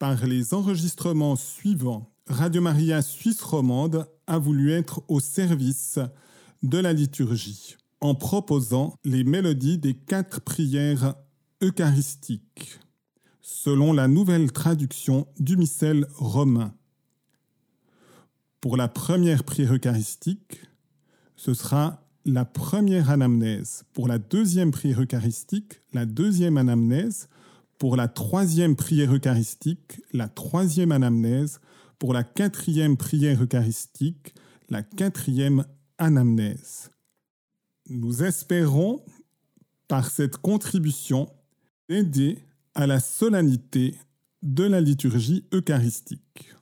Par les enregistrements suivants, Radio Maria Suisse romande a voulu être au service de la liturgie en proposant les mélodies des quatre prières eucharistiques, selon la nouvelle traduction du missel romain. Pour la première prière eucharistique, ce sera la première anamnèse. Pour la deuxième prière eucharistique, la deuxième anamnèse. Pour la troisième prière eucharistique, la troisième anamnèse. Pour la quatrième prière eucharistique, la quatrième anamnèse. Nous espérons, par cette contribution, aider à la solennité de la liturgie eucharistique.